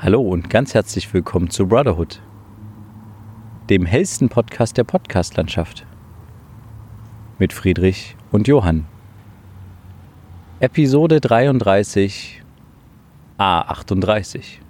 Hallo und ganz herzlich willkommen zu Brotherhood, dem hellsten Podcast der Podcastlandschaft. Mit Friedrich und Johann. Episode 33 A38.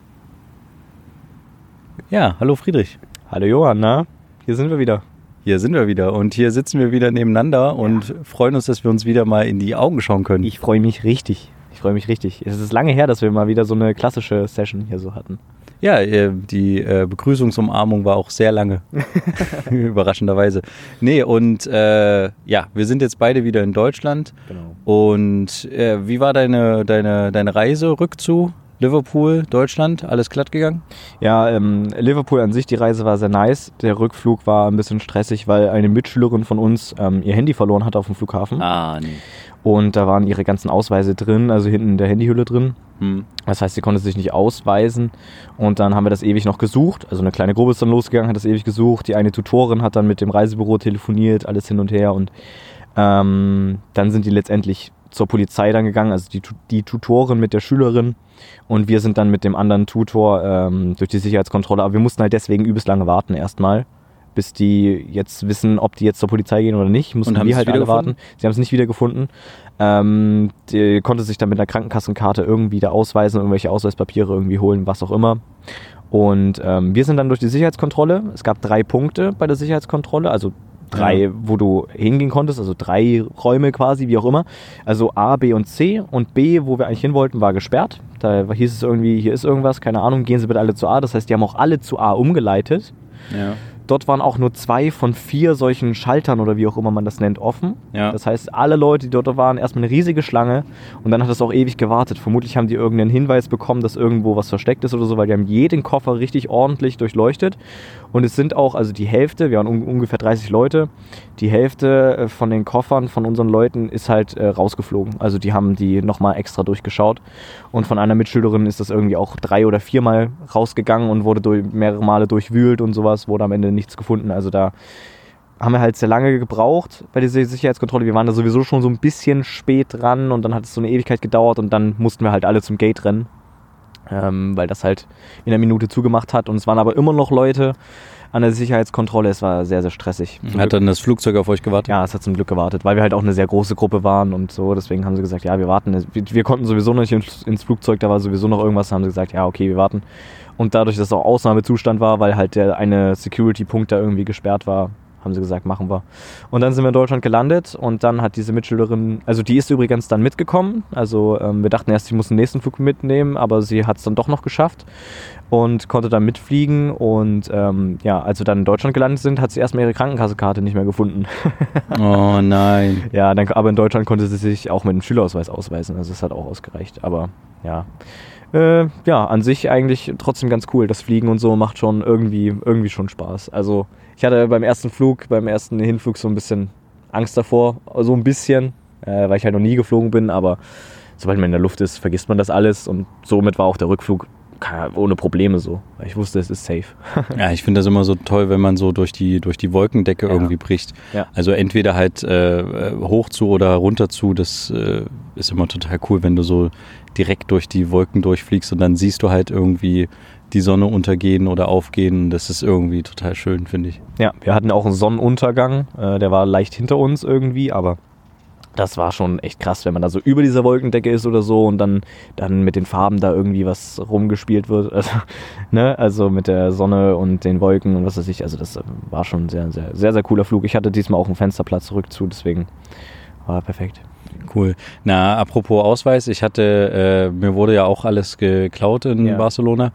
Ja, hallo Friedrich. Hallo Johann, na? Hier sind wir wieder. Hier sind wir wieder und hier sitzen wir wieder nebeneinander und freuen uns, dass wir uns wieder mal in die Augen schauen können. Ich freue mich richtig. Ich freue mich richtig. Es ist lange her, dass wir mal wieder so eine klassische Session hier so hatten. Ja, äh, die äh, Begrüßungsumarmung war auch sehr lange. Überraschenderweise. Nee, und äh, ja, wir sind jetzt beide wieder in Deutschland. Genau. Und äh, wie war deine, deine, deine Reise rückzu? Liverpool, Deutschland, alles glatt gegangen? Ja, ähm, Liverpool an sich, die Reise war sehr nice. Der Rückflug war ein bisschen stressig, weil eine Mitschülerin von uns ähm, ihr Handy verloren hatte auf dem Flughafen. Ah, nee. Und da waren ihre ganzen Ausweise drin, also hinten in der Handyhülle drin. Hm. Das heißt, sie konnte sich nicht ausweisen. Und dann haben wir das ewig noch gesucht. Also eine kleine Gruppe ist dann losgegangen, hat das ewig gesucht. Die eine Tutorin hat dann mit dem Reisebüro telefoniert, alles hin und her. Und ähm, dann sind die letztendlich zur Polizei dann gegangen, also die, die Tutorin mit der Schülerin. Und wir sind dann mit dem anderen Tutor ähm, durch die Sicherheitskontrolle. Aber wir mussten halt deswegen übelst lange warten erstmal. Bis die jetzt wissen, ob die jetzt zur Polizei gehen oder nicht, mussten Und haben wir halt alle warten. Sie haben es nicht wiedergefunden. Ähm, die konnte sich dann mit einer Krankenkassenkarte irgendwie da ausweisen, irgendwelche Ausweispapiere irgendwie holen, was auch immer. Und ähm, wir sind dann durch die Sicherheitskontrolle. Es gab drei Punkte bei der Sicherheitskontrolle, also drei, Ja. wo du hingehen konntest, also drei Räume quasi, wie auch immer. Also A, B und C. Und B, wo wir eigentlich hin wollten, war gesperrt. Da hieß es irgendwie, hier ist irgendwas, keine Ahnung, gehen Sie bitte alle zu A. Das heißt, die haben auch alle zu A umgeleitet. Ja. Dort waren auch nur zwei von vier solchen Schaltern oder wie auch immer man das nennt, offen. Ja. Das heißt, alle Leute, die dort waren, erstmal eine riesige Schlange und dann hat es auch ewig gewartet. Vermutlich haben die irgendeinen Hinweis bekommen, dass irgendwo was versteckt ist oder so, weil die haben jeden Koffer richtig ordentlich durchleuchtet. Und es sind auch, also die Hälfte, wir waren un ungefähr 30 Leute, die Hälfte äh, von den Koffern von unseren Leuten ist halt äh, rausgeflogen. Also die haben die nochmal extra durchgeschaut. Und von einer Mitschülerin ist das irgendwie auch drei oder viermal rausgegangen und wurde durch, mehrere Male durchwühlt und sowas, wurde am Ende nichts gefunden. Also da haben wir halt sehr lange gebraucht bei dieser Sicherheitskontrolle. Wir waren da sowieso schon so ein bisschen spät dran und dann hat es so eine Ewigkeit gedauert und dann mussten wir halt alle zum Gate rennen, ähm, weil das halt in einer Minute zugemacht hat. Und es waren aber immer noch Leute an der Sicherheitskontrolle. Es war sehr, sehr stressig. Zum Hat Glück- dann das Flugzeug auf euch gewartet? ja, es hat zum Glück gewartet, weil wir halt auch eine sehr große Gruppe waren und so. Deswegen haben sie gesagt, ja, wir warten. Wir, wir konnten sowieso noch nicht ins, ins Flugzeug, da war sowieso noch irgendwas. haben sie gesagt, ja, okay, wir warten. Und dadurch, dass es auch Ausnahmezustand war, weil halt der eine Security-Punkt da irgendwie gesperrt war, haben sie gesagt, machen wir. Und dann sind wir in Deutschland gelandet und dann hat diese Mitschülerin, also die ist übrigens dann mitgekommen. Also ähm, wir dachten erst, sie muss den nächsten Flug mitnehmen, aber sie hat es dann doch noch geschafft und konnte dann mitfliegen. Und ähm, ja, als wir dann in Deutschland gelandet sind, hat sie erstmal ihre Krankenkassekarte nicht mehr gefunden. Oh nein. Ja, dann, aber in Deutschland konnte sie sich auch mit dem Schülerausweis ausweisen. Also es hat auch ausgereicht. Aber ja. Äh, ja, an sich eigentlich trotzdem ganz cool. Das Fliegen und so macht schon irgendwie, irgendwie schon Spaß. Also ich hatte beim ersten Flug, beim ersten Hinflug so ein bisschen Angst davor. So ein bisschen, äh, weil ich halt noch nie geflogen bin. Aber sobald man in der Luft ist, vergisst man das alles. Und somit war auch der Rückflug ohne Probleme so. Weil ich wusste, es ist safe. Ja, ich finde das immer so toll, wenn man so durch die, durch die Wolkendecke Ja. irgendwie bricht. Ja. Also entweder halt äh, hoch zu oder runter zu, das äh, ist immer total cool, wenn du so direkt durch die Wolken durchfliegst und dann siehst du halt irgendwie die Sonne untergehen oder aufgehen. Das ist irgendwie total schön, finde ich. Ja, wir hatten auch einen Sonnenuntergang. Äh, der war leicht hinter uns irgendwie, aber das war schon echt krass, wenn man da so über dieser Wolkendecke ist oder so und dann, dann mit den Farben da irgendwie was rumgespielt wird. Also, ne? also mit der Sonne und den Wolken und was weiß ich. Also das äh, war schon ein sehr, sehr, sehr, sehr cooler Flug. Ich hatte diesmal auch einen Fensterplatz zurück zu, deswegen war perfekt. Cool. Na, apropos Ausweis, ich hatte, äh, mir wurde ja auch alles geklaut in Ja. Barcelona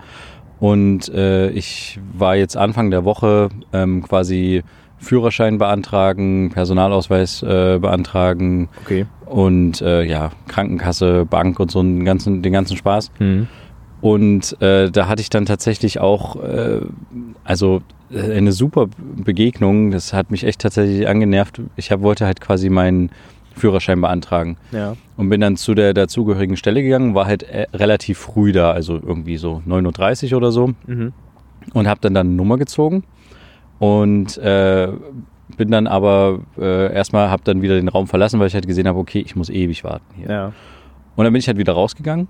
und äh, ich war jetzt Anfang der Woche ähm, quasi Führerschein beantragen, Personalausweis äh, beantragen Okay. und äh, ja, Krankenkasse, Bank und so einen ganzen, den ganzen Spaß. Mhm. Und äh, da hatte ich dann tatsächlich auch, äh, also äh, eine super Begegnung. Das hat mich echt tatsächlich angenervt. Ich hab, wollte halt quasi meinen Führerschein beantragen Ja. und bin dann zu der dazugehörigen Stelle gegangen, war halt äh, relativ früh da, also irgendwie so 9.30 Uhr oder so Mhm. und habe dann dann eine Nummer gezogen und äh, bin dann aber äh, erstmal habe dann wieder den Raum verlassen, weil ich halt gesehen habe, okay, ich muss ewig warten hier. Ja. Und dann bin ich halt wieder rausgegangen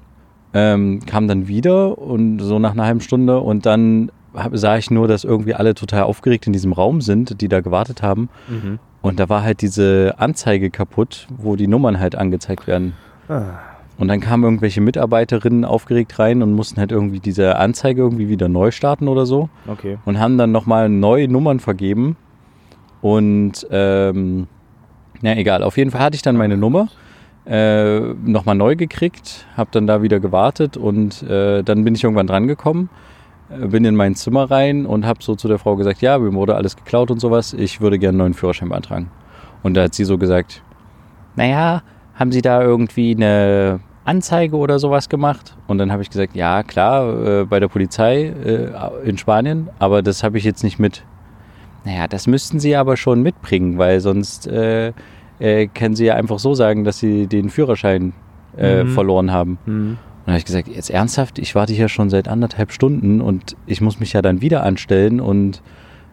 Ähm, kam dann wieder und so nach einer halben Stunde und dann hab, sah ich nur, dass irgendwie alle total aufgeregt in diesem Raum sind, die da gewartet haben. Mhm. Und da war halt diese Anzeige kaputt, wo die Nummern halt angezeigt werden. Ah. Und dann kamen irgendwelche Mitarbeiterinnen aufgeregt rein und mussten halt irgendwie diese Anzeige irgendwie wieder neu starten oder so. Okay. Und haben dann nochmal neue Nummern vergeben. Und ähm, ja, egal. Auf jeden Fall hatte ich dann meine Nummer äh, nochmal neu gekriegt, habe dann da wieder gewartet und äh, dann bin ich irgendwann drangekommen, äh, bin in mein Zimmer rein und habe so zu der Frau gesagt, ja, mir wurde alles geklaut und sowas, ich würde gerne einen neuen Führerschein beantragen. Und da hat sie so gesagt, naja, haben Sie da irgendwie eine Anzeige oder sowas gemacht? Und dann habe ich gesagt, ja, klar, äh, bei der Polizei äh, in Spanien, aber das habe ich jetzt nicht mit. Naja, das müssten Sie aber schon mitbringen, weil sonst äh, äh, können Sie ja einfach so sagen, dass Sie den Führerschein äh, Mhm. verloren haben. Mhm. Und dann habe ich gesagt, jetzt ernsthaft, ich warte hier schon seit anderthalb Stunden und ich muss mich ja dann wieder anstellen und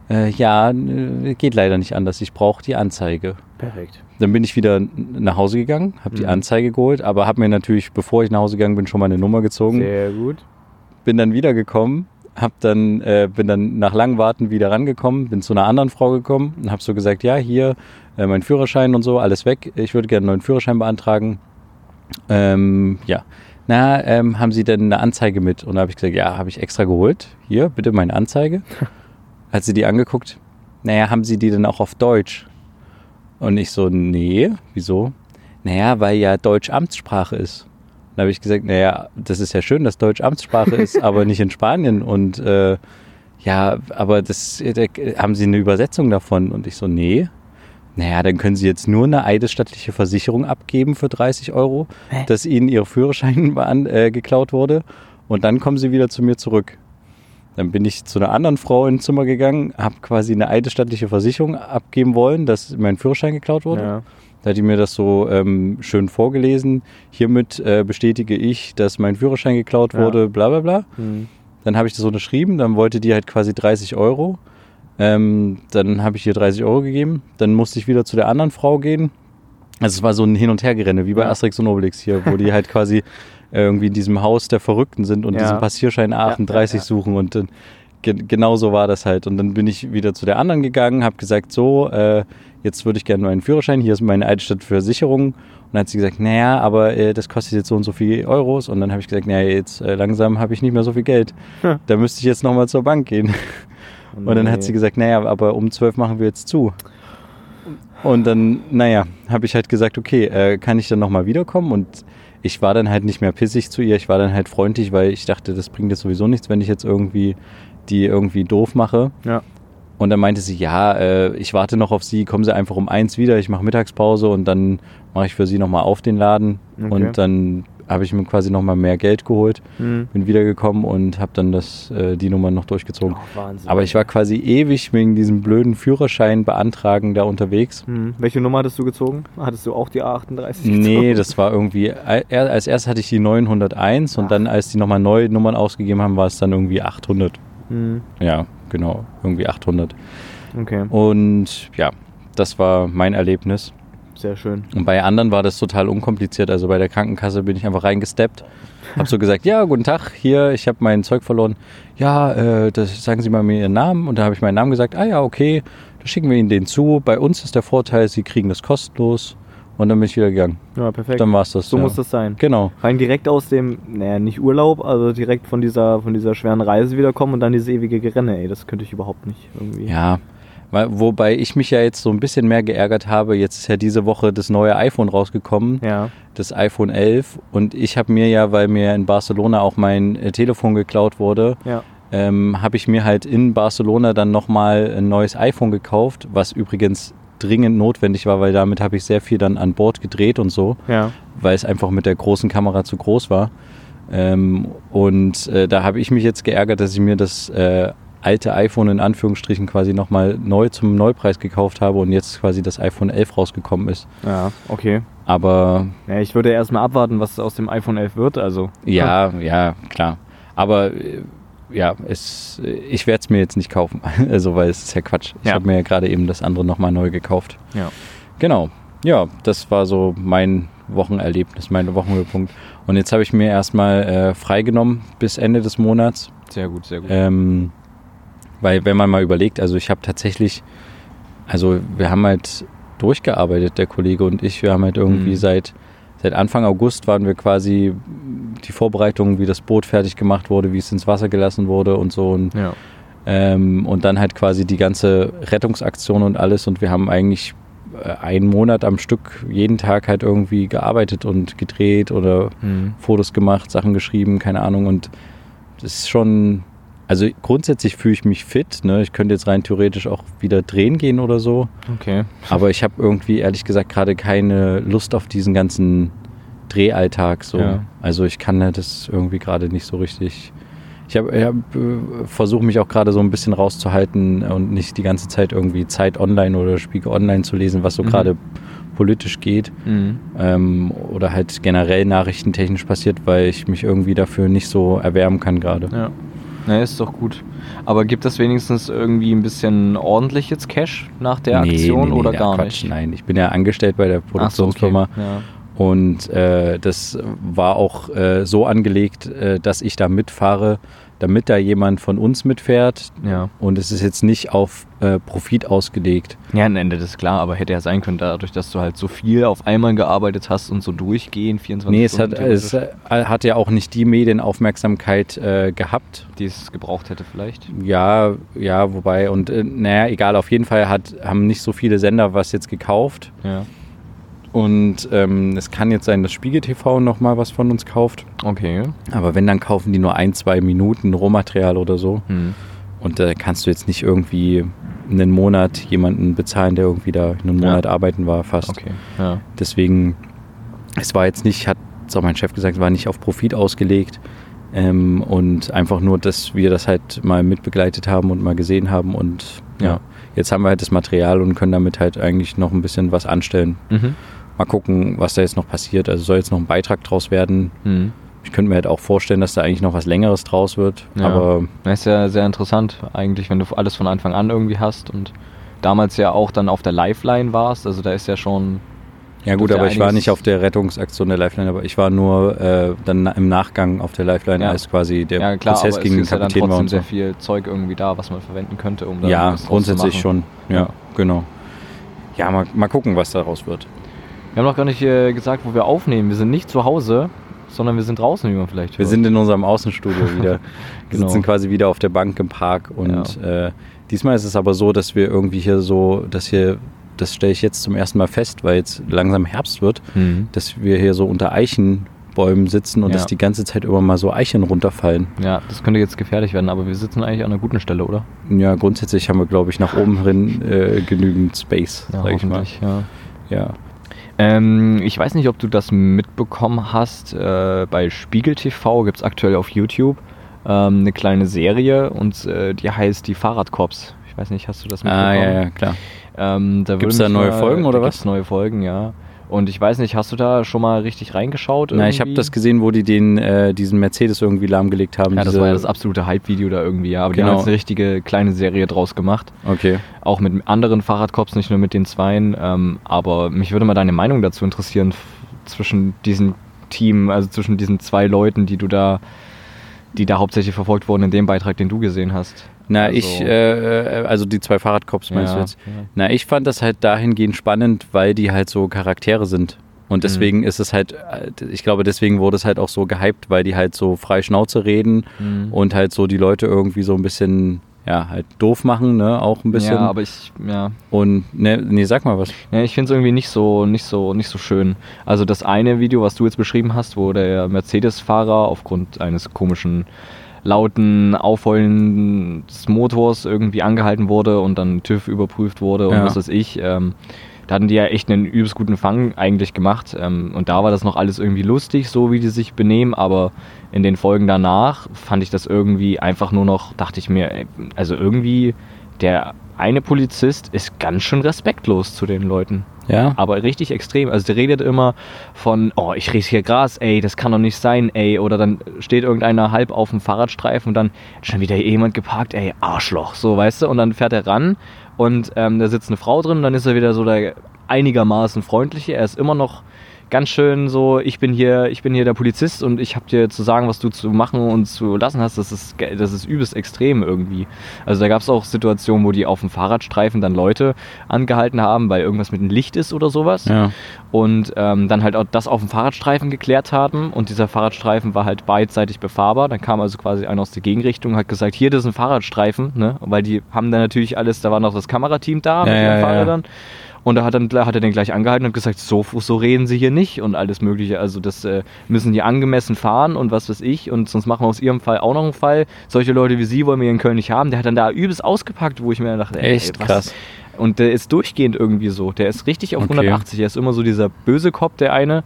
äh, ja, geht leider nicht anders. Ich brauche die Anzeige. Perfekt. Dann bin ich wieder nach Hause gegangen, habe die Mhm. Anzeige geholt, aber habe mir natürlich, bevor ich nach Hause gegangen bin, schon meine Nummer gezogen. Sehr gut. Bin dann wiedergekommen, hab dann, äh, bin dann nach langem Warten wieder rangekommen, bin zu einer anderen Frau gekommen und habe so gesagt, ja, hier äh, mein Führerschein und so, alles weg. Ich würde gerne einen neuen Führerschein beantragen. Ähm, ja. Na, ähm, haben Sie denn eine Anzeige mit? Und da habe ich gesagt, ja, habe ich extra geholt. Hier, bitte meine Anzeige. Hat sie die angeguckt? Naja, haben Sie die denn auch auf Deutsch? Und ich so, nee, wieso? Naja, weil ja Deutsch Amtssprache ist. Dann habe ich gesagt, naja, das ist ja schön, dass Deutsch Amtssprache ist, aber nicht in Spanien. Und äh, ja, aber das äh, da, haben Sie eine Übersetzung davon? Und ich so, nee. Naja, dann können Sie jetzt nur eine eidesstattliche Versicherung abgeben für 30 Euro, Hä? dass Ihnen Ihr Führerschein äh, geklaut wurde. Und dann kommen Sie wieder zu mir zurück. Dann bin ich zu einer anderen Frau ins Zimmer gegangen, habe quasi eine eidesstattliche Versicherung abgeben wollen, dass mein Führerschein geklaut wurde. Ja. Da hat die mir das so ähm, schön vorgelesen. Hiermit äh, bestätige ich, dass mein Führerschein geklaut Ja. wurde, bla bla bla. Mhm. Dann habe ich das unterschrieben, dann wollte die halt quasi 30 Euro. Ähm, dann habe ich ihr 30 Euro gegeben. Dann musste ich wieder zu der anderen Frau gehen. Also es war so ein Hin- und Hergerenne, wie bei. Asterix und Obelix hier, wo die halt quasi irgendwie in diesem Haus der Verrückten sind und Ja. diesen Passierschein A38 Ja, suchen. Und dann, ge genau so war das halt. Und dann bin ich wieder zu der anderen gegangen, habe gesagt, so, äh, jetzt würde ich gerne meinen Führerschein, hier ist meine Eidstadt für Versicherung. Und dann hat sie gesagt, naja, aber äh, das kostet jetzt so und so viel Euros. Und dann habe ich gesagt, naja, jetzt äh, langsam habe ich nicht mehr so viel Geld. Hm. Da müsste ich jetzt nochmal zur Bank gehen. Und dann hat sie gesagt, naja, aber um zwölf machen wir jetzt zu. Und dann, naja, habe ich halt gesagt, okay, äh, kann ich dann nochmal wiederkommen? Und ich war dann halt nicht mehr pissig zu ihr, ich war dann halt freundlich, weil ich dachte, das bringt jetzt sowieso nichts, wenn ich jetzt irgendwie die irgendwie doof mache. Ja. Und dann meinte sie, ja, äh, ich warte noch auf sie, kommen sie einfach um eins wieder, ich mache Mittagspause und dann mache ich für sie nochmal auf den Laden. Okay. Und dann habe ich mir quasi nochmal mehr Geld geholt, Mhm. bin wiedergekommen und habe dann das, äh, die Nummer noch durchgezogen. Oh, Wahnsinn. Aber ich war quasi ewig wegen diesem blöden Führerschein beantragen da unterwegs. Mhm. Welche Nummer hattest du gezogen? Hattest du auch die A38 Nee, gezogen? das war irgendwie, als erst hatte ich die 901 und Ach. dann, als die nochmal neue Nummern ausgegeben haben, war es dann irgendwie 800. Mhm. Ja, genau, irgendwie 800. Okay, Und ja, das war mein Erlebnis. Sehr schön. Und bei anderen war das total unkompliziert. Also bei der Krankenkasse bin ich einfach reingesteppt, habe so gesagt, ja, guten Tag, hier, ich habe mein Zeug verloren. Ja, äh, das, sagen Sie mal mir Ihren Namen. Und da habe ich meinen Namen gesagt, ah ja, okay, da schicken wir Ihnen den zu. Bei uns ist der Vorteil, Sie kriegen das kostenlos. Und dann bin ich wieder gegangen. Ja, perfekt. Dann war es das. so ja. muss das sein. Genau. Rein direkt aus dem, naja, nicht Urlaub, also direkt von dieser, von dieser schweren Reise wiederkommen und dann dieses ewige Gerenne, ey, das könnte ich überhaupt nicht irgendwie. Ja, wobei ich mich ja jetzt so ein bisschen mehr geärgert habe. Jetzt ist ja diese Woche das neue iPhone rausgekommen, Ja. das iPhone 11. Und ich habe mir ja, weil mir in Barcelona auch mein äh, Telefon geklaut wurde, Ja. ähm, habe ich mir halt in Barcelona dann nochmal ein neues iPhone gekauft, was übrigens dringend notwendig war, weil damit habe ich sehr viel dann an Bord gedreht und so, Ja. weil es einfach mit der großen Kamera zu groß war. Ähm, und äh, da habe ich mich jetzt geärgert, dass ich mir das äh, alte iPhone in Anführungsstrichen quasi nochmal neu zum Neupreis gekauft habe und jetzt quasi das iPhone 11 rausgekommen ist. Ja, okay. Aber Ja, ich würde erstmal abwarten, was aus dem iPhone 11 wird, also. ja, ja, klar. Aber äh, ja, es, äh, ich werde es mir jetzt nicht kaufen, also weil es ist ja Quatsch. Ich Ja. habe mir ja gerade eben das andere nochmal neu gekauft. Ja. Genau. Ja, das war so mein Wochenerlebnis, mein Wochenhöhepunkt. Und jetzt habe ich mir erstmal äh, freigenommen bis Ende des Monats. Sehr gut, sehr gut. Ähm, weil wenn man mal überlegt, also ich habe tatsächlich, also wir haben halt durchgearbeitet, der Kollege und ich. Wir haben halt irgendwie Mhm. seit, seit Anfang August waren wir quasi die Vorbereitungen, wie das Boot fertig gemacht wurde, wie es ins Wasser gelassen wurde und so. Und, ja. ähm, und dann halt quasi die ganze Rettungsaktion und alles. Und wir haben eigentlich äh, einen Monat am Stück jeden Tag halt irgendwie gearbeitet und gedreht oder Mhm. Fotos gemacht, Sachen geschrieben, keine Ahnung. Und das ist schon, also grundsätzlich fühle ich mich fit. Ne? Ich könnte jetzt rein theoretisch auch wieder drehen gehen oder so. Okay. Aber ich habe irgendwie ehrlich gesagt gerade keine Lust auf diesen ganzen Drehalltag. So. Ja. Also ich kann das irgendwie gerade nicht so richtig. Ich habe hab, äh, versuche mich auch gerade so ein bisschen rauszuhalten und nicht die ganze Zeit irgendwie Zeit online oder Spiegel online zu lesen, was so Mhm. gerade politisch geht Mhm. ähm, oder halt generell nachrichtentechnisch passiert, weil ich mich irgendwie dafür nicht so erwärmen kann gerade. Ja. Na, ist doch gut. Aber gibt es wenigstens irgendwie ein bisschen ordentlich jetzt Cash nach der Aktion oder ja, gar Quatsch, nicht? Nein, ich bin ja angestellt bei der Ach so, Produktionsfirma okay. Ja. und äh, das war auch äh, so angelegt, äh, dass ich da mitfahre, damit da jemand von uns mitfährt Ja. und es ist jetzt nicht auf äh, Profit ausgelegt. Ja, am Ende das ist klar, aber hätte ja sein können, dadurch, dass du halt so viel auf einmal gearbeitet hast und so durchgehend, 24 Nee, es hat, Stunden, es äh, hat ja auch nicht die Medienaufmerksamkeit äh, gehabt. die es gebraucht hätte vielleicht. Ja, ja, wobei, und äh, naja, egal, auf jeden Fall hat, haben nicht so viele Sender was jetzt gekauft. Ja. Und ähm, es kann jetzt sein, dass Spiegel TV nochmal was von uns kauft. Okay. Aber wenn, dann kaufen die nur ein, zwei Minuten Rohmaterial oder so. Hm. Und da kannst du jetzt nicht irgendwie einen Monat jemanden bezahlen, der irgendwie da einen Ja. Monat arbeiten war, fast. Okay. Ja. Deswegen, es war jetzt nicht, hat es auch mein Chef gesagt, es war nicht auf Profit ausgelegt. Ähm, und einfach nur, dass wir das halt mal mitbegleitet haben und mal gesehen haben. Und ja. Ja. jetzt haben wir halt das Material und können damit halt eigentlich noch ein bisschen was anstellen. Mhm. Mal gucken, was da jetzt noch passiert. Also soll jetzt noch ein Beitrag draus werden. Mhm. Ich könnte mir halt auch vorstellen, dass da eigentlich noch was Längeres draus wird. Ja. Aber Das ist ja sehr interessant eigentlich, wenn du alles von Anfang an irgendwie hast und damals ja auch dann auf der Lifeline warst. Also da ist ja schon. ja gut, aber ich war nicht auf der Rettungsaktion der Lifeline, aber ich war nur äh, dann im Nachgang auf der Lifeline, Ja. als quasi der ja klar, Prozess gegen den ist ja dann Kapitän war und so. sehr viel Zeug irgendwie da, was man verwenden könnte, um dann Ja, grundsätzlich schon. Ja, Ja. genau. Ja, mal, mal gucken, was daraus wird. Wir haben noch gar nicht äh, gesagt, wo wir aufnehmen. Wir sind nicht zu Hause, sondern wir sind draußen, wie man vielleicht Wir hört. sind in unserem Außenstudio wieder. Wir Genau. sitzen quasi wieder auf der Bank im Park und äh, diesmal ist es aber so, dass wir irgendwie hier so, dass hier, das stelle ich jetzt zum ersten Mal fest, weil jetzt langsam Herbst wird, Mhm. dass wir hier so unter Eichenbäumen sitzen und Ja. dass die ganze Zeit immer mal so Eichen runterfallen. Ja, das könnte jetzt gefährlich werden, aber wir sitzen eigentlich an einer guten Stelle, oder? Ja, grundsätzlich haben wir, glaube ich, nach oben hin äh, genügend Space, sag ich mal. Ja. Ja. Ähm, ich weiß nicht, ob du das mitbekommen hast. Äh, bei Spiegel TV gibt es aktuell auf YouTube ähm, eine kleine Serie und äh, die heißt Die Fahrradcops. Ich weiß nicht, hast du das mitbekommen? Ah, ja, ja, klar. Ähm, da Gibt's würde da neue Folgen oder da was? gibt's neue Folgen, ja. Und ich weiß nicht, hast du da schon mal richtig reingeschaut? Na, ich habe irgendwie? das gesehen, wo die den, äh, diesen Mercedes irgendwie lahmgelegt haben. Ja, das war ja das absolute Hype-Video da irgendwie, ja. Aber die Genau. haben jetzt eine richtige kleine Serie draus gemacht. Okay. Auch mit anderen Fahrradcops, nicht nur mit den Zweien. Ähm, aber mich würde mal deine Meinung dazu interessieren, zwischen diesen Team, also zwischen diesen zwei Leuten, die du da, die da hauptsächlich verfolgt wurden in dem Beitrag, den du gesehen hast. Na, Also- ich, äh, äh, also die zwei Fahrradcops meinst Ja, du jetzt? ja. Na, ich fand das halt dahingehend spannend, weil die halt so Charaktere sind. Mhm. Und deswegen ist es halt, äh, ich glaube, deswegen wurde es halt auch so gehypt, weil die halt so frei Schnauze reden Mhm. und halt so die Leute irgendwie so ein bisschen, ja, halt doof machen, ne, auch ein bisschen. Ja, aber ich, ja, und, ne, nee, sag mal was. Ja, ich finde es irgendwie nicht so, nicht, so, nicht so schön. Also das eine Video, was du jetzt beschrieben hast, wo der Mercedes-Fahrer aufgrund eines komischen, lauten Aufheulen des Motors irgendwie angehalten wurde und dann TÜV überprüft wurde und Ja. was weiß ich. Ähm, da hatten die ja echt einen übelst guten Fang eigentlich gemacht. Ähm, und da war das noch alles irgendwie lustig, so wie die sich benehmen, aber in den Folgen danach fand ich das irgendwie einfach nur noch, dachte ich mir, ey, also irgendwie der eine Polizist ist ganz schön respektlos zu den Leuten. Ja? Aber richtig extrem. Also der redet immer von, oh, ich riech hier Gras, ey, das kann doch nicht sein, ey. Oder dann steht irgendeiner halb auf dem Fahrradstreifen und dann schon wieder jemand geparkt, ey, Arschloch, so, weißt du? Und dann fährt er ran und ähm, da sitzt eine Frau drin und dann ist er wieder so der einigermaßen freundliche. Er ist immer noch ganz schön so, ich bin hier, ich bin hier der Polizist und ich habe dir zu sagen, was du zu machen und zu lassen hast, das ist, das ist übelst extrem irgendwie. Also da gab es auch Situationen, wo die auf dem Fahrradstreifen dann Leute angehalten haben, weil irgendwas mit dem Licht ist oder sowas. Ja. Und ähm, dann halt auch das auf dem Fahrradstreifen geklärt haben und dieser Fahrradstreifen war halt beidseitig befahrbar. Dann kam also quasi einer aus der Gegenrichtung und hat gesagt, hier, das ist ein Fahrradstreifen, ne? Weil die haben dann natürlich alles, da war noch das Kamerateam da Ja, mit ja, den ja. Und da hat, dann, hat er den gleich angehalten und gesagt, so, so reden sie hier nicht und alles mögliche. Also das äh, müssen die angemessen fahren und was weiß ich. Und sonst machen wir aus ihrem Fall auch noch einen Fall. Solche Leute wie sie wollen wir hier in Köln nicht haben. Der hat dann da übelst ausgepackt, wo ich mir dachte, ey, Echt was? krass. Und der ist durchgehend irgendwie so. Der ist richtig auf Okay. 180. Er ist immer so dieser böse Cop, der eine.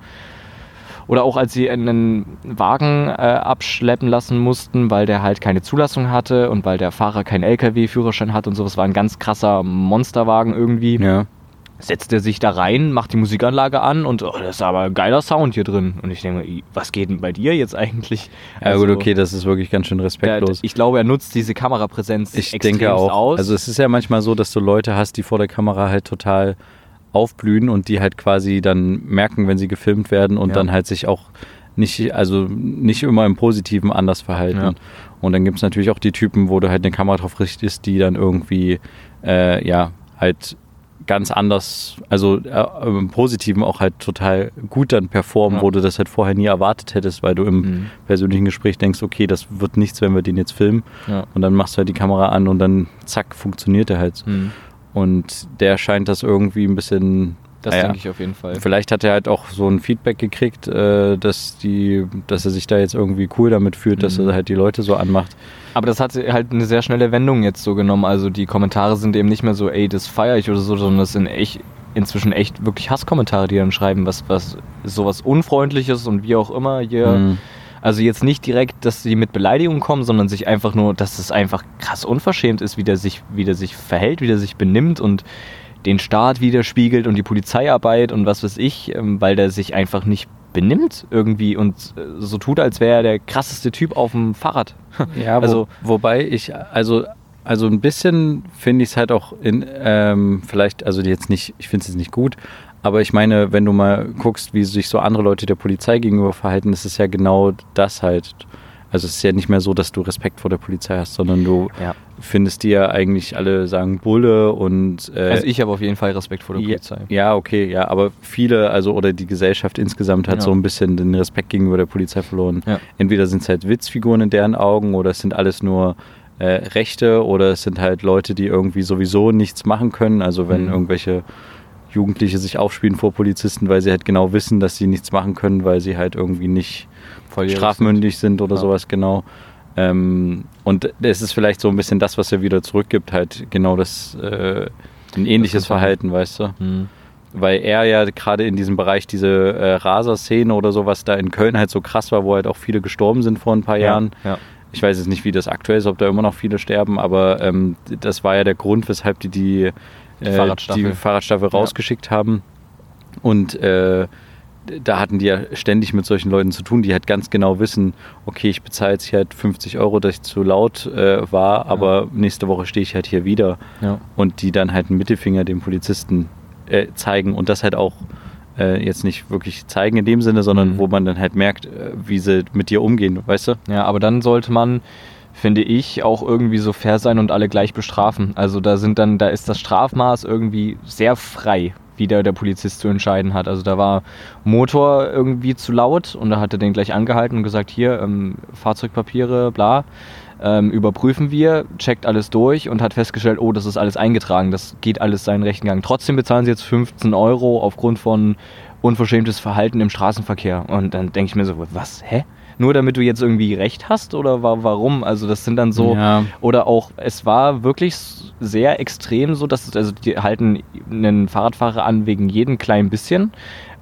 Oder auch als sie einen Wagen äh, abschleppen lassen mussten, weil der halt keine Zulassung hatte und weil der Fahrer keinen LKW-Führerschein hat und sowas. War ein ganz krasser Monsterwagen irgendwie Ja. Setzt er sich da rein, macht die Musikanlage an und oh, das ist aber ein geiler Sound hier drin. Und ich denke, was geht denn bei dir jetzt eigentlich? Ja, Also, gut, okay, das ist wirklich ganz schön der, respektlos. ich glaube, er nutzt diese Kamerapräsenz Ich denke auch. aus. Also es ist ja manchmal so, dass du Leute hast, die vor der Kamera halt total aufblühen und die halt quasi dann merken, wenn sie gefilmt werden und Ja. dann halt sich auch nicht, also nicht immer im Positiven anders verhalten. Ja. Und dann gibt es natürlich auch die Typen, wo du halt eine Kamera drauf richtest, die dann irgendwie, äh, ja, halt ganz anders, also äh, im Positiven auch halt total gut dann performen, Ja. wo du das halt vorher nie erwartet hättest, weil du im Mhm. persönlichen Gespräch denkst, okay, das wird nichts, wenn wir den jetzt filmen. ja. Und dann machst du halt die Kamera an und dann zack, funktioniert er halt. Mhm. Und der scheint das irgendwie ein bisschen. Das naja, denke ich auf jeden Fall. Vielleicht hat er halt auch so ein Feedback gekriegt, äh, dass, die, dass er sich da jetzt irgendwie cool damit fühlt, dass Mhm. er halt die Leute so anmacht. Aber das hat halt eine sehr schnelle Wendung jetzt so genommen. Also die Kommentare sind eben nicht mehr so, ey, das feiere ich oder so, sondern das sind echt inzwischen echt wirklich Hasskommentare, die dann schreiben, was, was sowas Unfreundliches und wie auch immer hier. Mhm. Also jetzt nicht direkt, dass sie mit Beleidigungen kommen, sondern sich einfach nur, dass es einfach krass unverschämt ist, wie der sich, wie der sich verhält, wie der sich benimmt und den Staat widerspiegelt und die Polizeiarbeit und was weiß ich, ähm, weil der sich einfach nicht benimmt irgendwie und äh, so tut, als wäre er der krasseste Typ auf dem Fahrrad. Ja, wo, Also- wobei ich, also, also ein bisschen finde ich es halt auch in, ähm, vielleicht, also jetzt nicht, ich finde es jetzt nicht gut, aber ich meine, wenn du mal guckst, wie sich so andere Leute der Polizei gegenüber verhalten, ist es ja genau das halt. Also es ist ja nicht mehr so, dass du Respekt vor der Polizei hast, sondern du Ja. findest die ja eigentlich alle sagen Bulle und äh, Also ich habe auf jeden Fall Respekt vor der ja, Polizei. ja, okay, ja, aber viele, also oder die Gesellschaft insgesamt hat Ja. so ein bisschen den Respekt gegenüber der Polizei verloren. Entweder sind es halt Witzfiguren in deren Augen oder es sind alles nur äh, Rechte oder es sind halt Leute, die irgendwie sowieso nichts machen können. Also wenn Mhm. irgendwelche Jugendliche sich aufspielen vor Polizisten, weil sie halt genau wissen, dass sie nichts machen können, weil sie halt irgendwie nicht Volljährig strafmündig sind oder Ja. sowas, genau. Ähm, und es ist vielleicht so ein bisschen das, was er wieder zurückgibt, halt genau das, äh, ein ähnliches Das. Verhalten, weißt du? Mhm. Weil er ja gerade in diesem Bereich diese äh, Raser-Szene oder sowas da in Köln halt so krass war, wo halt auch viele gestorben sind vor ein paar Jahren. Ja. Ich weiß jetzt nicht, wie das aktuell ist, ob da immer noch viele sterben, aber ähm, das war ja der Grund, weshalb die die, Die äh, Fahrradstaffel. die Fahrradstaffel Ja. rausgeschickt haben. Und äh, da hatten die ja ständig mit solchen Leuten zu tun, die halt ganz genau wissen, okay, ich bezahle jetzt hier halt 50 Euro, dass ich zu laut äh, war, aber nächste Woche stehe ich halt hier wieder. Ja. Und die dann halt einen Mittelfinger dem Polizisten äh, zeigen und das halt auch äh, jetzt nicht wirklich zeigen in dem Sinne, sondern Mhm. wo man dann halt merkt, äh, wie sie mit dir umgehen, weißt du? Ja, aber dann sollte man, finde ich, auch irgendwie so fair sein und alle gleich bestrafen. Also da sind dann, da ist das Strafmaß irgendwie sehr frei, wie da der Polizist zu entscheiden hat. Also da war Motor irgendwie zu laut und da hat er den gleich angehalten und gesagt, hier, ähm, Fahrzeugpapiere, bla. Ähm, überprüfen wir, checkt alles durch und hat festgestellt, oh, das ist alles eingetragen, das geht alles seinen rechten Gang. Trotzdem bezahlen sie jetzt 15 Euro aufgrund von unverschämtes Verhalten im Straßenverkehr. Und dann denke ich mir so, was, hä? Nur damit du jetzt irgendwie recht hast oder wa warum? Also das sind dann so, Ja. oder auch, es war wirklich sehr extrem so, dass es, also die halten einen Fahrradfahrer an wegen jedem kleinen bisschen.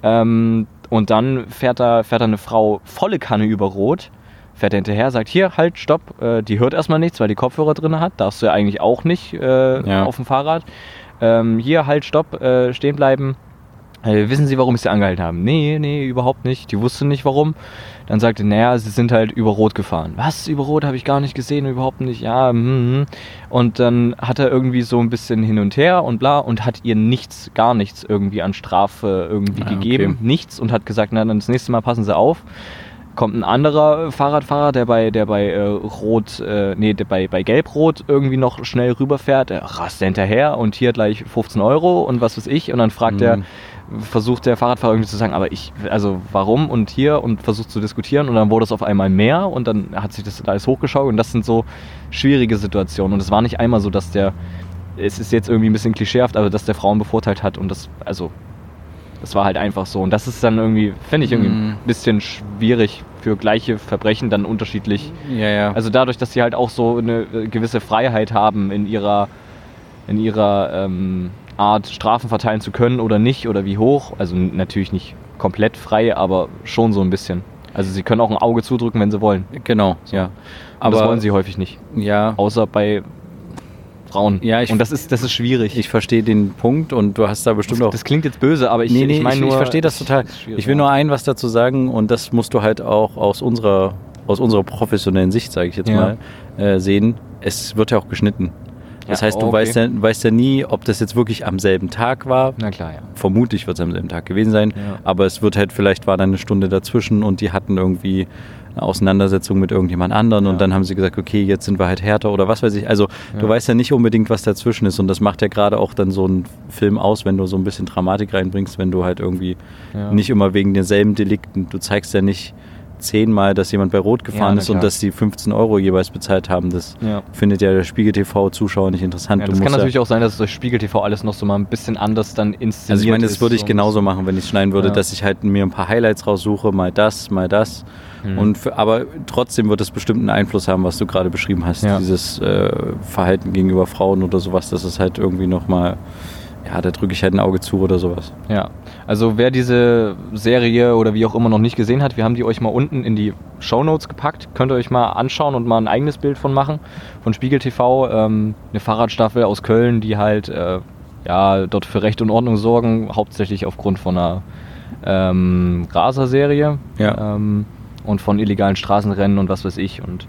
Ähm, und dann fährt da, fährt da eine Frau volle Kanne über Rot, fährt er hinterher, sagt, hier, halt, stopp, äh, die hört erstmal nichts, weil die Kopfhörer drin hat, darfst du ja eigentlich auch nicht äh, Ja. auf dem Fahrrad. Ähm, hier, halt, stopp, äh, stehen bleiben. äh, wissen Sie, warum ich Sie angehalten habe? Nee, nee, überhaupt nicht. Die wusste nicht warum. Dann sagte, naja, Sie sind halt über Rot gefahren. Was? Über Rot habe ich gar nicht gesehen, überhaupt nicht. Ja, hm, hm. Und dann hat er irgendwie so ein bisschen hin und her und bla und hat ihr nichts, gar nichts irgendwie an Strafe irgendwie Ah, gegeben. okay. Nichts und hat gesagt, na, dann das nächste Mal passen Sie auf. Kommt ein anderer Fahrradfahrer, der bei, der bei äh, Rot, äh, nee, der bei, bei Gelb-Rot irgendwie noch schnell rüberfährt, er rast hinterher und hier gleich 15 Euro und was weiß ich. Und dann fragt er, Mhm. versucht der Fahrradfahrer irgendwie zu sagen, aber ich, also warum und hier und versucht zu diskutieren und dann wurde es auf einmal mehr und dann hat sich das alles hochgeschaut und das sind so schwierige Situationen und es war nicht einmal so, dass der, es ist jetzt irgendwie ein bisschen klischeehaft, aber dass der Frauen bevorteilt hat und das, also das war halt einfach so und das ist dann irgendwie, finde ich irgendwie Mhm. ein bisschen schwierig für gleiche Verbrechen dann unterschiedlich. Ja, ja. Also dadurch, dass sie halt auch so eine äh, gewisse Freiheit haben in ihrer, in ihrer ähm, Art, Strafen verteilen zu können oder nicht oder wie hoch. Also natürlich nicht komplett frei, aber schon so ein bisschen. Also sie können auch ein Auge zudrücken, wenn sie wollen. genau, ja. Aber das wollen sie häufig nicht. Ja, Außer bei Frauen. Ja, ich- Und das ist, das ist schwierig. ich verstehe den Punkt und du hast da bestimmt auch das klingt jetzt böse, aber ich, nee, nee, ich meine ich, nur. ich verstehe das total. Ich will nur ein was dazu sagen und das musst du halt auch aus unserer, aus unserer professionellen Sicht, sage ich jetzt Ja. mal, äh, sehen. Es wird ja auch geschnitten. Das Ja, heißt, du okay. weißt, ja, weißt ja nie, ob das jetzt wirklich am selben Tag war. Na klar, ja. Vermutlich wird es am selben Tag gewesen sein, Ja. aber es wird halt, vielleicht war da eine Stunde dazwischen und die hatten irgendwie eine Auseinandersetzung mit irgendjemand anderen Ja. und dann haben sie gesagt, okay, jetzt sind wir halt härter oder was weiß ich. Also du Ja. weißt ja nicht unbedingt, was dazwischen ist und das macht ja gerade auch dann so einen Film aus, wenn du so ein bisschen Dramatik reinbringst, wenn du halt irgendwie Ja. nicht immer wegen denselben Delikten, du zeigst ja nicht zehnmal, dass jemand bei Rot gefahren ist und klar. dass die 15 Euro jeweils bezahlt haben. Das findet ja der Spiegel TV-Zuschauer nicht interessant. Du das kann natürlich auch sein, dass es durch Spiegel TV alles noch so mal ein bisschen anders dann inszeniert Also ich meine, das würde ich genauso machen, wenn ich schneiden würde, dass ich halt mir ein paar Highlights raussuche, mal das, mal das. Mhm. Und für, aber trotzdem wird es bestimmt einen Einfluss haben, was du gerade beschrieben hast. Ja. Dieses äh, Verhalten gegenüber Frauen oder sowas, das ist halt irgendwie nochmal, ja, da drücke ich halt ein Auge zu oder sowas. Ja, also wer diese Serie oder wie auch immer noch nicht gesehen hat, wir haben die euch mal unten in die Shownotes gepackt. Könnt ihr euch mal anschauen und mal ein eigenes Bild von machen. Von Spiegel TV, ähm, eine Fahrradstaffel aus Köln, die halt äh, ja, dort für Recht und Ordnung sorgen, hauptsächlich aufgrund von einer ähm, Raser-Serie. Ja. Ähm, und von illegalen Straßenrennen und was weiß ich. Und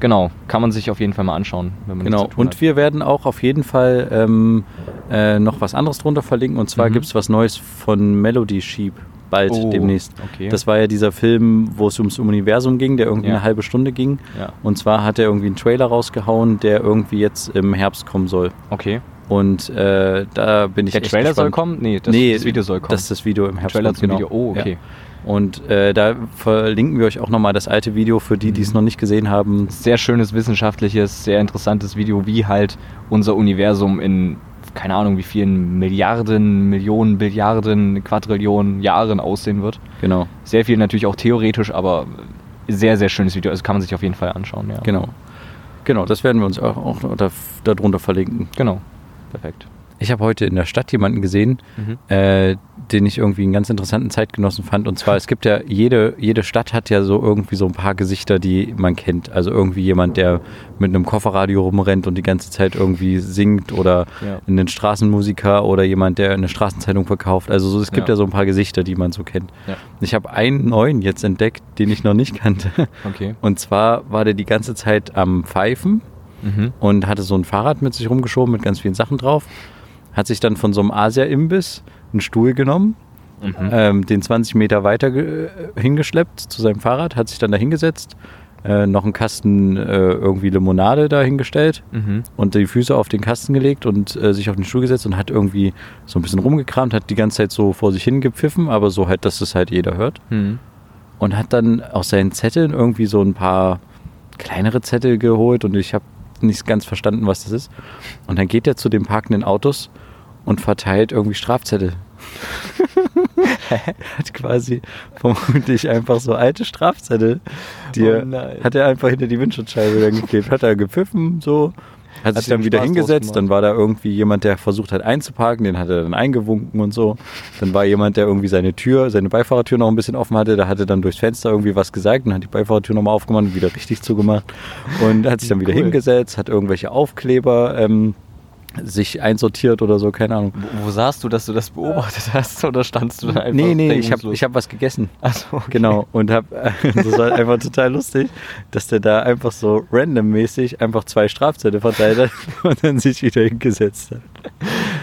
genau, kann man sich auf jeden Fall mal anschauen, wenn man Genau, und hat. wir werden auch auf jeden Fall ähm, äh, noch was anderes drunter verlinken. Und zwar Mhm. gibt es was Neues von Melody Sheep bald Oh, demnächst. okay. Das war ja dieser Film, wo es ums Universum ging, der irgendwie Ja. eine halbe Stunde ging. Ja. Und zwar hat er irgendwie einen Trailer rausgehauen, der irgendwie jetzt im Herbst kommen soll. Okay. Und äh, da bin ich Der Trailer soll gespannt. kommen? Nee, das, nee, das Video soll kommen. Dass das Video im Herbst Trailer zum genau. Video. Oh, okay. Ja. Und äh, da verlinken wir euch auch nochmal das alte Video für die, die Mhm. es noch nicht gesehen haben. Sehr schönes, wissenschaftliches, sehr interessantes Video, wie halt unser Universum in keine Ahnung wie vielen Milliarden, Millionen, Billiarden, Quadrillionen Jahren aussehen wird. Genau, Sehr viel natürlich auch theoretisch, aber sehr, sehr schönes Video. Also kann man sich auf jeden Fall anschauen, ja. genau. Genau, das werden wir uns auch, auch da, darunter verlinken. Genau. Perfekt. Ich habe heute in der Stadt jemanden gesehen, Mhm. äh, den ich irgendwie einen ganz interessanten Zeitgenossen fand. Und zwar, es gibt ja, jede, jede Stadt hat ja so irgendwie so ein paar Gesichter, die man kennt. Also irgendwie jemand, der mit einem Kofferradio rumrennt und die ganze Zeit irgendwie singt oder Ja. einen Straßenmusiker oder jemand, der eine Straßenzeitung verkauft. Also so, es gibt ja. Ja. so ein paar Gesichter, die man so kennt. Ja. Ich habe einen neuen jetzt entdeckt, den ich noch nicht kannte. Okay. Und zwar war der die ganze Zeit am Pfeifen Mhm. und hatte so ein Fahrrad mit sich rumgeschoben mit ganz vielen Sachen drauf. Hat sich dann von so einem Asia-Imbiss einen Stuhl genommen, Mhm. ähm, den 20 Meter weiter äh, hingeschleppt zu seinem Fahrrad, hat sich dann da hingesetzt, äh, noch einen Kasten äh, irgendwie Limonade da hingestellt Mhm. und die Füße auf den Kasten gelegt und äh, sich auf den Stuhl gesetzt und hat irgendwie so ein bisschen rumgekramt, hat die ganze Zeit so vor sich hingepfiffen, aber so halt, dass es halt jeder hört Mhm. und hat dann aus seinen Zetteln irgendwie so ein paar kleinere Zettel geholt und ich habe nicht ganz verstanden, was das ist. Und dann geht er zu den parkenden Autos und verteilt irgendwie Strafzettel. er hat quasi vermutlich einfach so alte Strafzettel, die Oh er, hat er einfach hinter die Windschutzscheibe dann geklebt. Hat er gepfiffen, so. Hat, sich ihm dann wieder Spaß hingesetzt, dann war da irgendwie jemand, der versucht hat einzuparken, den hat er dann eingewunken und so. Dann war jemand, der irgendwie seine Tür, seine Beifahrertür noch ein bisschen offen hatte, der hatte dann durchs Fenster irgendwie was gesagt und hat die Beifahrertür nochmal aufgemacht und wieder richtig zugemacht. Und hat sich dann wieder Cool. hingesetzt, hat irgendwelche Aufkleber ähm, sich einsortiert oder so, keine Ahnung. Wo, wo saßt du, dass du das beobachtet hast oder standst du da einfach Nee, nee, ich habe ich hab was gegessen. Achso, okay. Genau, und hab, das war einfach total lustig, dass der da einfach so randommäßig einfach zwei Strafzettel verteilt hat und dann sich wieder hingesetzt hat.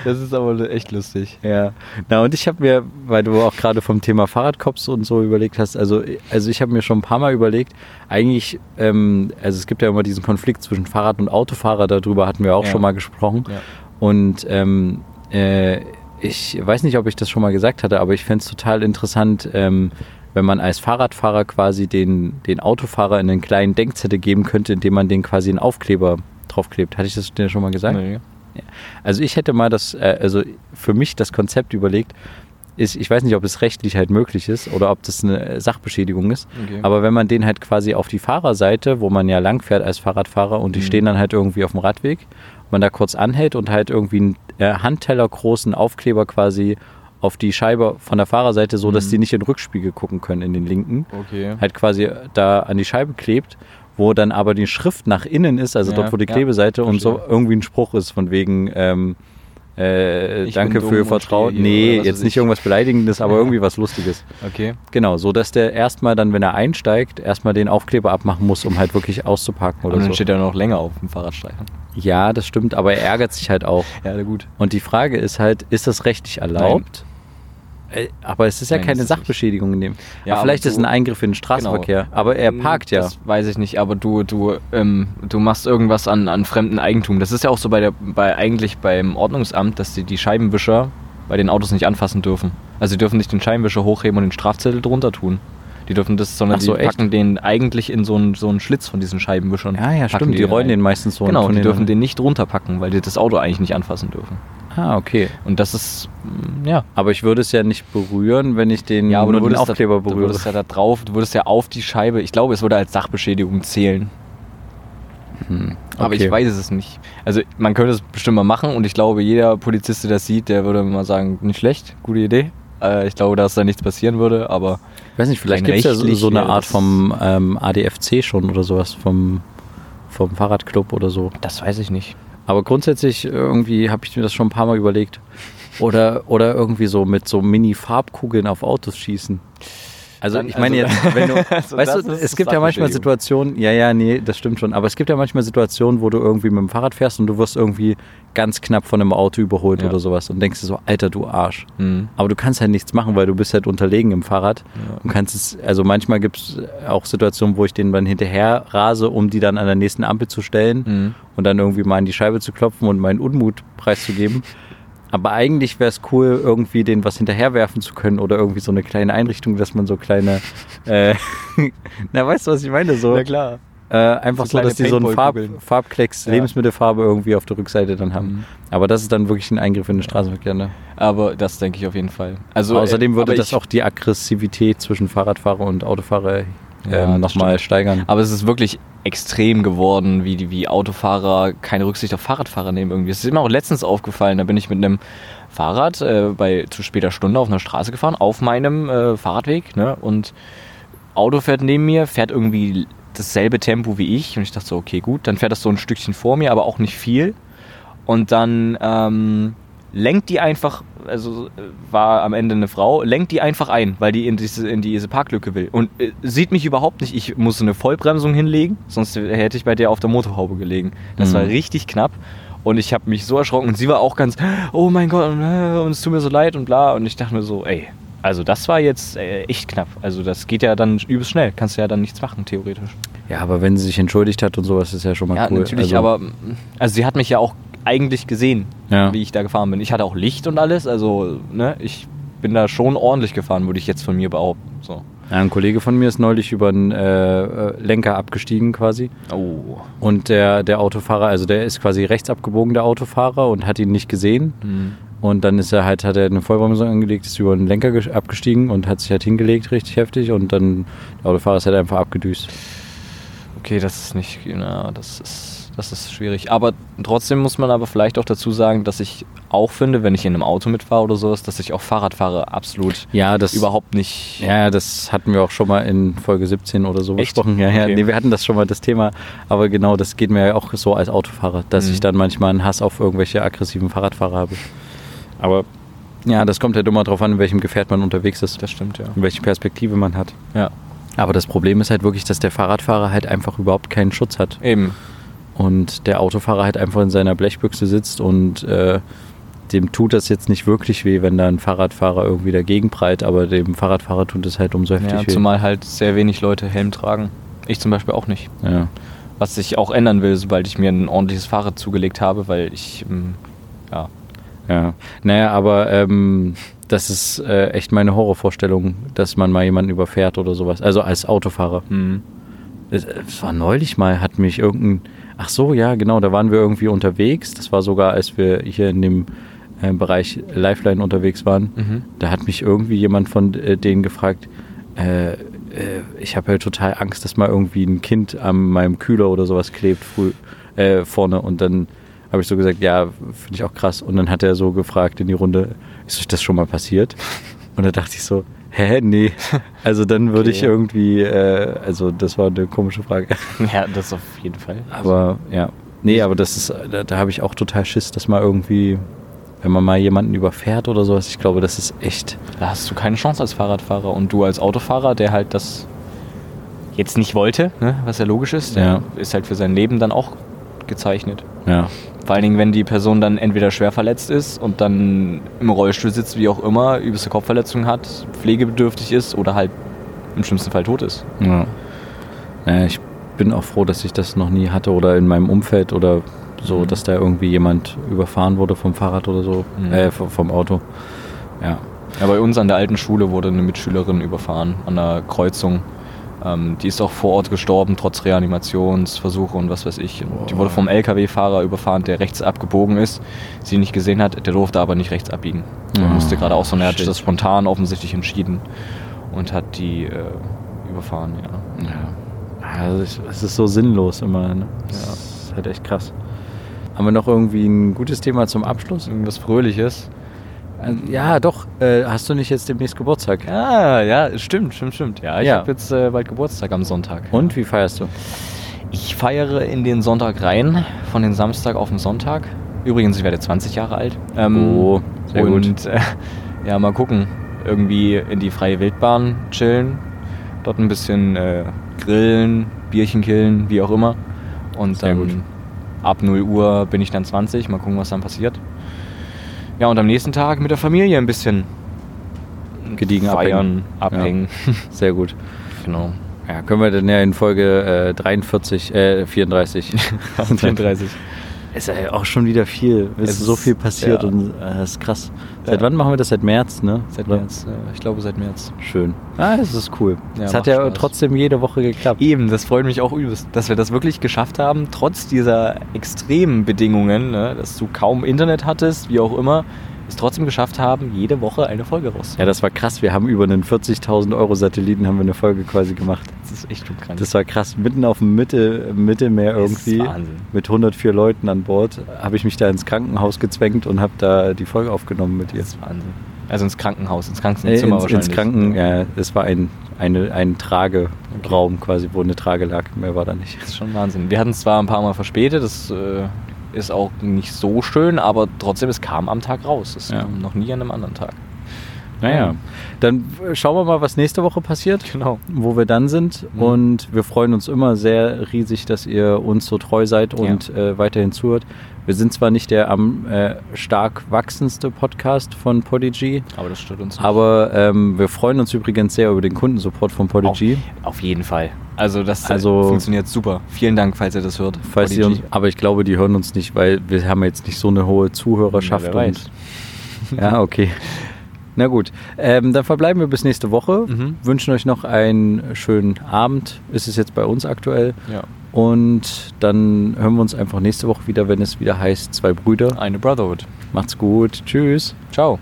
Das ist aber echt lustig. Ja, na und ich habe mir, weil du auch gerade vom Thema Fahrradcops und so überlegt hast, also, also ich habe mir schon ein paar Mal überlegt, eigentlich, ähm, also es gibt ja immer diesen Konflikt zwischen Fahrrad- und Autofahrer, darüber hatten wir auch Ja. schon mal gesprochen. Ja. Und ähm, äh, ich weiß nicht, ob ich das schon mal gesagt hatte, aber ich fände es total interessant, ähm, wenn man als Fahrradfahrer quasi den, den Autofahrer in einen kleinen Denkzettel geben könnte, indem man den quasi einen Aufkleber draufklebt. Hatte ich das dir schon mal gesagt? Nee. Also ich hätte mal das, äh, also für mich das Konzept überlegt, ist, ich weiß nicht, ob es rechtlich halt möglich ist oder ob das eine Sachbeschädigung ist, Okay. aber wenn man den halt quasi auf die Fahrerseite, wo man ja lang fährt als Fahrradfahrer und die Mhm. stehen dann halt irgendwie auf dem Radweg, man da kurz anhält und halt irgendwie einen äh, Handteller großen Aufkleber quasi auf die Scheibe von der Fahrerseite, so dass Mhm. die nicht in den Rückspiegel gucken können in den linken, Okay. halt quasi da an die Scheibe klebt, wo dann aber die Schrift nach innen ist, also Ja, dort, wo die ja, Klebeseite und so irgendwie ein Spruch ist von wegen ähm, äh, Danke für Vertrauen. Nee, jetzt nicht ich. irgendwas Beleidigendes, aber irgendwie was Lustiges. Okay. Genau, so dass der erstmal dann, wenn er einsteigt, erstmal den Aufkleber abmachen muss, um halt wirklich auszuparken Aber oder dann so. steht er noch länger auf dem Fahrradstreifen. Ja, das stimmt, aber er ärgert sich halt auch. Ja, gut. Und die Frage ist halt, ist das rechtlich erlaubt? Äh, Aber es ist ja Nein, keine ist. Sachbeschädigung in dem. Ja, aber vielleicht aber ist du- ein Eingriff in den Straßenverkehr. Genau. Aber er parkt ja. Das weiß ich nicht, aber du, du, ähm, du machst irgendwas an, an fremdem Eigentum. Das ist ja auch so bei der, bei eigentlich beim Ordnungsamt, dass die die Scheibenwischer bei den Autos nicht anfassen dürfen. Also die dürfen nicht den Scheibenwischer hochheben und den Strafzettel drunter tun. Die dürfen das, sondern so, die echt? packen den eigentlich in so einen, so einen Schlitz von diesen Scheibenwischern. Ja, ja, Packen stimmt. Die rollen rein. den meistens so. und Genau, tun die dürfen den nicht runterpacken, weil die das Auto eigentlich nicht anfassen dürfen. Ah, okay. Und das ist, mm, ja. Aber ich würde es ja nicht berühren, wenn ich den Ja, aber nur du den würdest, Aufkleber da, du berühre. würdest ja da drauf, du würdest ja auf die Scheibe, ich glaube, es würde als Sachbeschädigung zählen. Hm, Aber okay. ich weiß es nicht. Also man könnte es bestimmt mal machen und ich glaube, jeder Polizist, der das sieht, der würde mal sagen, nicht schlecht, gute Idee. Äh, ich glaube, dass da nichts passieren würde, aber Ich weiß nicht, vielleicht gibt es ja so, so eine Art vom ähm, ADFC schon oder sowas, vom, vom Fahrradclub oder so. das weiß ich nicht. Aber grundsätzlich irgendwie habe ich mir das schon ein paar Mal überlegt. Oder, oder irgendwie so mit so Mini-Farbkugeln auf Autos schießen. Also Dann- ich meine also- jetzt, wenn du, Also weißt du, es gibt ja manchmal. Situationen, ja, ja, nee, das stimmt schon, aber es gibt ja manchmal Situationen, wo du irgendwie mit dem Fahrrad fährst und du wirst irgendwie ganz knapp von einem Auto überholt Ja. oder sowas und denkst dir so, Alter, du Arsch. Mhm. Aber du kannst halt nichts machen, weil du bist halt unterlegen im Fahrrad Ja. und kannst es, also manchmal gibt es auch Situationen, wo ich den dann hinterher rase, um die dann an der nächsten Ampel zu stellen Mhm. und dann irgendwie mal in die Scheibe zu klopfen und meinen Unmut preiszugeben. Aber eigentlich wäre es cool, irgendwie den was hinterherwerfen zu können oder irgendwie so eine kleine Einrichtung, dass man so kleine, äh, na weißt du, was ich meine? So, Na klar. äh, einfach So so, dass die so einen Farb. Farbklecks, Ja. Lebensmittelfarbe irgendwie auf der Rückseite dann haben. Mhm. Aber das ist dann wirklich ein Eingriff in den Straßenverkehr. Ne? Aber das denke ich auf jeden Fall. Also, Außerdem äh, würde das auch die Aggressivität zwischen Fahrradfahrer und Autofahrer Ja, ähm, nochmal steigern. Aber es ist wirklich extrem geworden, wie, die- wie Autofahrer keine Rücksicht auf Fahrradfahrer nehmen irgendwie. Es ist mir auch letztens aufgefallen, da bin ich mit einem Fahrrad äh, bei zu später Stunde auf einer Straße gefahren, auf meinem äh, Fahrradweg. Ne? Und Auto fährt neben mir, fährt irgendwie dasselbe Tempo wie ich. Und ich dachte so, okay, gut, dann fährt das so ein Stückchen vor mir, aber auch nicht viel. Und dann ähm, lenkt die einfach, also äh, war am Ende eine Frau, lenkt die einfach ein, weil die in diese, in diese Parklücke will. Und äh, sieht mich überhaupt nicht. Ich musste eine Vollbremsung hinlegen, sonst hätte ich bei der auf der Motorhaube gelegen. Das Mhm. war richtig knapp. Und ich habe mich so erschrocken und sie war auch ganz, oh mein Gott, und, äh, und es tut mir so leid und bla. Und ich dachte mir so, ey, also das war jetzt äh, echt knapp. Also das geht ja dann übelst schnell. Kannst du ja dann nichts machen, theoretisch. Ja, aber wenn sie sich entschuldigt hat und sowas, ist ja schon mal Ja, cool. natürlich, also, aber also sie hat mich ja auch eigentlich gesehen, Ja. wie ich da gefahren bin. Ich hatte auch Licht und alles, also ne, ich bin da schon ordentlich gefahren, würde ich jetzt von mir behaupten. So. Ja, ein Kollege von mir ist neulich über einen äh, äh, Lenker abgestiegen quasi. Oh. Und der, der Autofahrer, also der ist quasi rechts abgebogen, der Autofahrer, und hat ihn nicht gesehen. Hm. Und dann ist er halt, hat er eine Vollbremsung angelegt, ist über den Lenker abgestiegen und hat sich halt hingelegt, richtig heftig. Und dann der Autofahrer ist halt einfach abgedüst. Okay, das ist nicht, na, das ist, das ist schwierig. Aber trotzdem muss man aber vielleicht auch dazu sagen, dass ich auch finde, wenn ich in einem Auto mitfahre oder sowas, dass ich auch Fahrradfahrer absolut Ja, das überhaupt nicht. Ja, das hatten wir auch schon mal in Folge 17 oder so Echt? besprochen. Ja, ja. Okay. Nee, wir hatten das schon mal das Thema, aber genau, das geht mir ja auch so als Autofahrer, dass Mhm. ich dann manchmal einen Hass auf irgendwelche aggressiven Fahrradfahrer habe. Aber ja, das kommt halt immer darauf an, in welchem Gefährt man unterwegs ist, Das stimmt, ja. in welche Perspektive man hat. Ja. Aber das Problem ist halt wirklich, dass der Fahrradfahrer halt einfach überhaupt keinen Schutz hat. Eben. Und der Autofahrer halt einfach in seiner Blechbüchse sitzt und äh, dem tut das jetzt nicht wirklich weh, wenn da ein Fahrradfahrer irgendwie dagegen prallt, aber dem Fahrradfahrer tut es halt umso heftig Ja, weh. zumal halt sehr wenig Leute Helm tragen. Ich zum Beispiel auch nicht. ja. Was sich auch ändern will, sobald ich mir ein ordentliches Fahrrad zugelegt habe, weil ich, ähm, ja, Ja, naja, aber ähm, das ist äh, echt meine Horrorvorstellung, dass man mal jemanden überfährt oder sowas. Also als Autofahrer. hm. Es, es war neulich mal, hat mich irgendein. Ach so, ja, genau, da waren wir irgendwie unterwegs. Das war sogar, als wir hier in dem äh, Bereich Lifeline unterwegs waren. Mhm. Da hat mich irgendwie jemand von äh, denen gefragt, äh, äh, ich habe ja total Angst, dass mal irgendwie ein Kind an meinem Kühler oder sowas klebt früh, äh, vorne. Und dann habe ich so gesagt, ja, finde ich auch krass. Und dann hat er so gefragt in die Runde, ist euch das schon mal passiert? Und da dachte ich so, hä, nee. Also dann würde ich Okay. irgendwie, äh, also das war eine komische Frage. ja, das auf jeden Fall. Aber ja, nee, aber das ist, da, da habe ich auch total Schiss, dass mal irgendwie, wenn man mal jemanden überfährt oder sowas, ich glaube, das ist echt, Da hast du keine Chance als Fahrradfahrer und du als Autofahrer, der halt das jetzt nicht wollte, ne, was ja logisch ist, der Ja. ist halt für sein Leben dann auch gezeichnet. ja, Vor allen Dingen, wenn die Person dann entweder schwer verletzt ist und dann im Rollstuhl sitzt, wie auch immer, übelste Kopfverletzung hat, pflegebedürftig ist oder halt im schlimmsten Fall tot ist. Ja. Naja, ich bin auch froh, dass ich das noch nie hatte oder in meinem Umfeld oder so, Mhm. dass da irgendwie jemand überfahren wurde vom Fahrrad oder so, Mhm. äh, vom Auto. Ja. Ja, bei uns an der alten Schule wurde eine Mitschülerin überfahren an einer Kreuzung. Ähm, die ist auch vor Ort gestorben, trotz Reanimationsversuche und was weiß ich. Und die wurde vom LKW-Fahrer überfahren, der rechts abgebogen ist, sie nicht gesehen hat, der durfte aber nicht rechts abbiegen. Er Oh, musste gerade auch so, und er hat shit. das spontan offensichtlich entschieden und hat die äh, überfahren, ja. ja. Also es es ist so sinnlos immer. Ne? Das ist halt echt krass. Haben wir noch irgendwie ein gutes Thema zum Abschluss? Irgendwas Fröhliches. Äh, Ja, doch. Äh, hast du nicht jetzt demnächst Geburtstag? Ah, ja, stimmt, stimmt, stimmt. Ja, ich Ja. habe jetzt äh, bald Geburtstag am Sonntag. Und wie feierst du? Ich feiere in den Sonntag rein, von den Samstag auf den Sonntag. Übrigens, ich werde 20 Jahre alt. Ähm, Oh, sehr gut. und äh, ja, mal gucken. Irgendwie in die freie Wildbahn chillen, dort ein bisschen äh, grillen, Bierchen killen, wie auch immer. Und Sehr dann gut. ab 0 Uhr bin ich dann 20, mal gucken, was dann passiert. Ja, und am nächsten Tag mit der Familie ein bisschen Gediegen feiern, abhängen. Sehr gut. genau. Ja, können wir dann ja in Folge äh, 43, äh, 34. 34. Ist ja auch schon wieder viel. Es ist so viel passiert ja. und äh, das ist krass. Seit Ja. wann machen wir das? Seit März, ne? Seit Oder? März. äh, Ich glaube seit März. Schön. Ah, das ist cool. Ja, Es hat ja Spaß. trotzdem jede Woche geklappt. Eben, das freut mich auch übelst, dass wir das wirklich geschafft haben, trotz dieser extremen Bedingungen, ne, dass du kaum Internet hattest, wie auch immer, es trotzdem geschafft haben, jede Woche eine Folge raus. Ja, das war krass. Wir haben über einen 40.000 Euro Satelliten haben wir eine Folge quasi gemacht. das ist echt schon krank. Das war krass. Mitten auf dem Mitte, Mittelmeer irgendwie. Wahnsinn. Mit 104 Leuten an Bord habe ich mich da ins Krankenhaus gezwängt und habe da die Folge aufgenommen mit dir. das ist Wahnsinn. Also ins Krankenhaus, ins Äh, Krankenzimmer ins, wahrscheinlich. ins Kranken, ja, es war ein, eine, ein Trageraum quasi, wo eine Trage lag. Mehr war da nicht. Das ist schon Wahnsinn. Wir hatten es zwar ein paar Mal verspätet, das äh, ist auch nicht so schön, aber trotzdem, es kam am Tag raus. Es Ja. kam noch nie an einem anderen Tag. Naja, dann äh, schauen wir mal, was nächste Woche passiert. Genau. Wo wir dann sind. Mhm. Und wir freuen uns immer sehr riesig, dass ihr uns so treu seid und äh, weiterhin zuhört. Wir sind zwar nicht der am äh, stark wachsendste Podcast von Podigy, Aber das stört uns nicht. aber ähm, wir freuen uns übrigens sehr über den Kundensupport von Podigy. Auf jeden Fall. Also das Also- also, funktioniert super. Vielen Dank, falls ihr das hört. Falls ihr uns, aber ich glaube, die hören uns nicht, weil wir haben jetzt nicht so eine hohe Zuhörerschaft. Ja, wer weiß. Und, ja, okay. Na gut, ähm, dann verbleiben wir bis nächste Woche. Mhm. Wünschen euch noch einen schönen Abend. Ist es jetzt bei uns aktuell. Ja. Und dann hören wir uns einfach nächste Woche wieder, wenn es wieder heißt Zwei Brüder. Eine Brotherhood. Macht's gut. Tschüss. Ciao.